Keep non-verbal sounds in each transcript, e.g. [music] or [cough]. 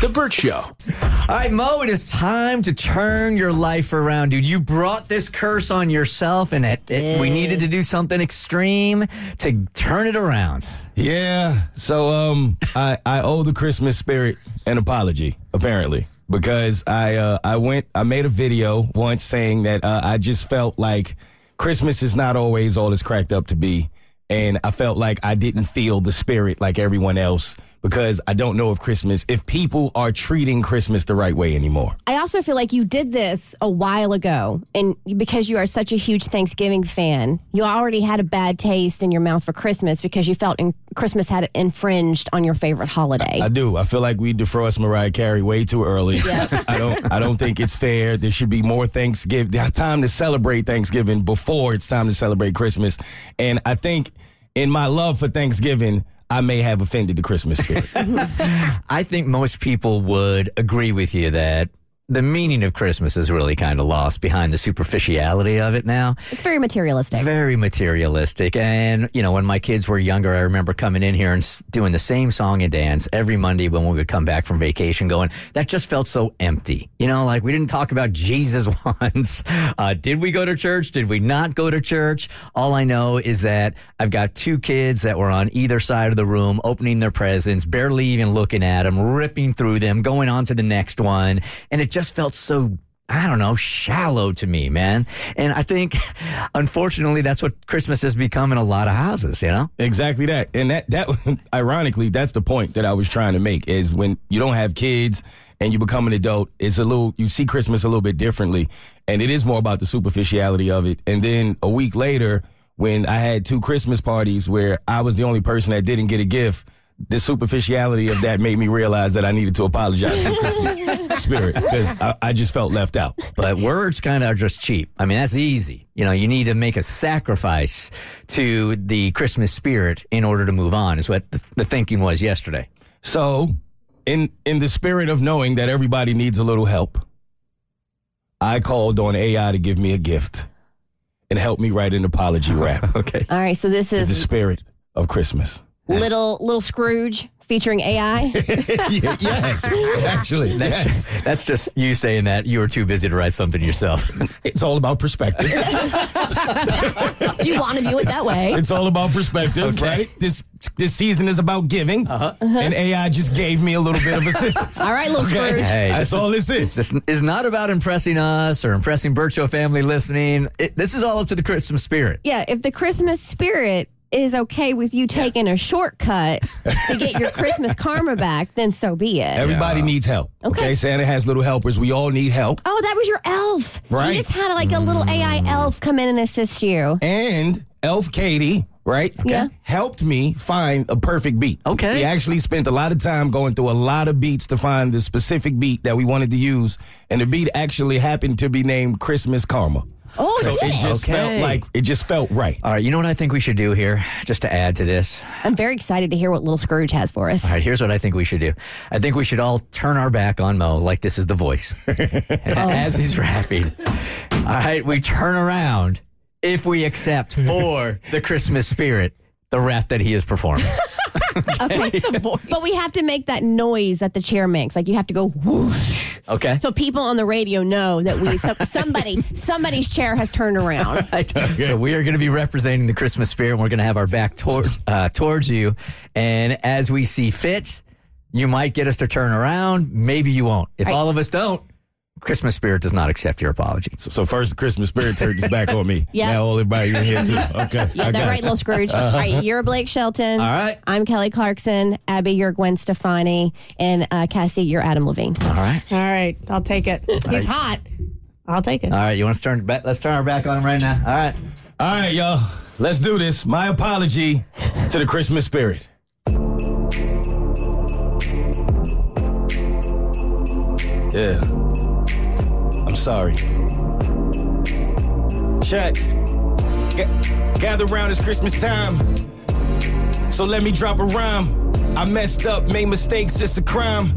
The Burt Show. All right, Moe, it is time to turn your life around, dude. You brought this curse on yourself, and it, it, we needed to do something extreme to turn it around. Yeah. So um [laughs] I I owe the Christmas spirit an apology, apparently. Because I uh I went I made a video once saying that uh, I just felt like Christmas is not always all it's cracked up to be. And I felt like I didn't feel the spirit like everyone else because I don't know if Christmas, if people are treating Christmas the right way anymore. I also feel like you did this a while ago, and because you are such a huge Thanksgiving fan, you already had a bad taste in your mouth for Christmas because you felt in- Christmas had infringed on your favorite holiday. I do. I feel like we defrost Mariah Carey way too early. Yeah. [laughs] I don't. I don't think it's fair. There should be more Thanksgiving time to celebrate Thanksgiving before it's time to celebrate Christmas. And I think in my love for Thanksgiving, I may have offended the Christmas spirit. [laughs] I think most people would agree with you that the meaning of Christmas is really kind of lost behind the superficiality of it now. it's very materialistic. Very materialistic. And, you know, when my kids were younger, I remember coming in here and doing the same song and dance every Monday when we would come back from vacation, going, that just felt so empty. You know, like we didn't talk about [laughs] Jesus once. Uh, did we go to church? Did we not go to church? All I know is that I've got two kids that were on either side of the room opening their presents, barely even looking at them, ripping through them, going on to the next one. And it just felt so I don't know, shallow to me, man. And I think, unfortunately, that's what Christmas has become in a lot of houses, you know? exactly that. And that that [laughs] ironically, that's the point that I was trying to make is when you don't have kids and you become an adult, it's a little you see Christmas a little bit differently. And it is more about the superficiality of it. And then a week later, when I had two Christmas parties where I was the only person that didn't get a gift, the superficiality of that made me realize that I needed to apologize to the Christmas [laughs] spirit because I, I just felt left out. But words kind of are just cheap. I mean, that's easy. You know, you need to make a sacrifice to the Christmas spirit in order to move on, is what the, the thinking was yesterday. So, in in the spirit of knowing that everybody needs a little help, I called on AI to give me a gift and help me write an apology rap [laughs] Okay. All right, so this is the spirit of Christmas. Little little Scrooge featuring AI. [laughs] Yes, actually, That's yes. just, that's just you saying that you were too busy to write something yourself. [laughs] It's all about perspective. [laughs] you want to view it that way. It's all about perspective, right? This this season is about giving, Uh-huh. and AI just gave me a little bit of assistance. All right, little Scrooge. Hey, That's this all this is. This is not about impressing us or impressing Burt Show family listening. It, this is all up to the Christmas spirit. Yeah, if the Christmas spirit is okay with you taking a shortcut to get your Christmas [laughs] karma back, then so be it. Everybody needs help. Okay. okay, Santa has little helpers. We all need help. Oh, that was your elf. Right. You just had like a little AI mm. elf come in and assist you. And Elf Katie, right? Yeah. Helped me find a perfect beat. Okay. He actually spent a lot of time going through a lot of beats to find the specific beat that we wanted to use. And the beat actually happened to be named Christmas Karma. Oh, So it it? just Okay. felt like it just felt right. All right, you know what I think we should do here, just to add to this? I'm very excited to hear what little Scrooge has for us. All right, here's what I think we should do. I think we should all turn our back on Moe like this is the voice. [laughs] Oh. As he's rapping. All right, we turn around if we accept for [laughs] the Christmas spirit the rap that he is performing. [laughs] Okay. but we have to make that noise that the chair makes. Like you have to go whoosh. Okay? So people on the radio know that we so, [laughs] somebody somebody's chair has turned around. [laughs] Right. So we are going to be representing the Christmas spirit. and We're going to have our back towards uh, towards you, and as we see fit, You might get us to turn around. Maybe you won't. If all of us don't, Christmas spirit does not accept your apology. So, so first, Christmas spirit [laughs] turned its back on me. Yeah. Now everybody in here too. [laughs] Okay. Yeah, I that right, little Scrooge. All right, you're Blake Shelton. All right. I'm Kelly Clarkson. Abby, you're Gwen Stefani. And uh, Cassie, you're Adam Levine. All right. All right, I'll take it. He's hot. I'll take it. All right. You want to turn back? Let's turn our back on him right now. All right. All right, y'all. Let's do this. My apology to the Christmas spirit. Yeah. Sorry. Check. Ga- gather round, it's Christmas time. So let me drop a rhyme. I messed up, made mistakes, it's a crime.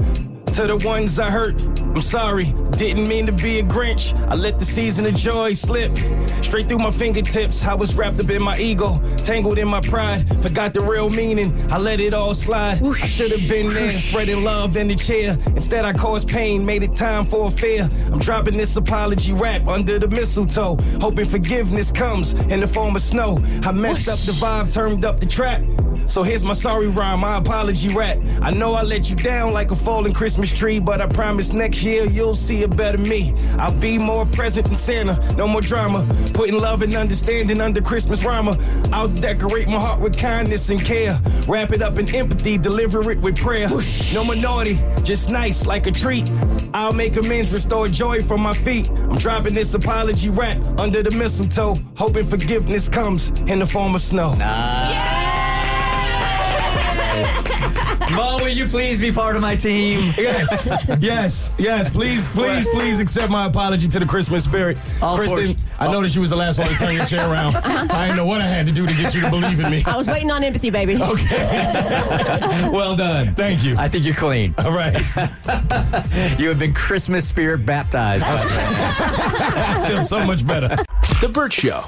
To the ones I hurt, I'm sorry. Didn't mean to be a Grinch. I let the season of joy slip straight through my fingertips. I was wrapped up in my ego, tangled in my pride. Forgot the real meaning. I let it all slide. I should have been there, spreading love in the chair. Instead, I caused pain, made it time for a fair. I'm dropping this apology rap under the mistletoe, hoping forgiveness comes in the form of snow. I messed up the vibe, turned up the trap. So here's my sorry rhyme, my apology rap. I know I let you down like a fallen Christmas tree, but I promise next year you'll see a better me. I'll be more present than Santa, no more drama. Putting love and understanding under Christmas rhymer. I'll decorate my heart with kindness and care. Wrap it up in empathy, deliver it with prayer. No more naughty, just nice like a treat. I'll make amends, restore joy from my feet. I'm dropping this apology rap under the mistletoe, hoping forgiveness comes in the form of snow. Moe, will you please be part of my team? Yes, yes, yes. Please, please, please accept my apology to the Christmas spirit. All Kristen, four- I noticed you was the last one to turn your chair around. [laughs] I didn't know what I had to do to get you to believe in me. I was waiting on empathy, baby. Okay. [laughs] well done. Thank you. I think you're clean. All right. [laughs] You have been Christmas spirit baptized. I feel so much better. The Burt Show.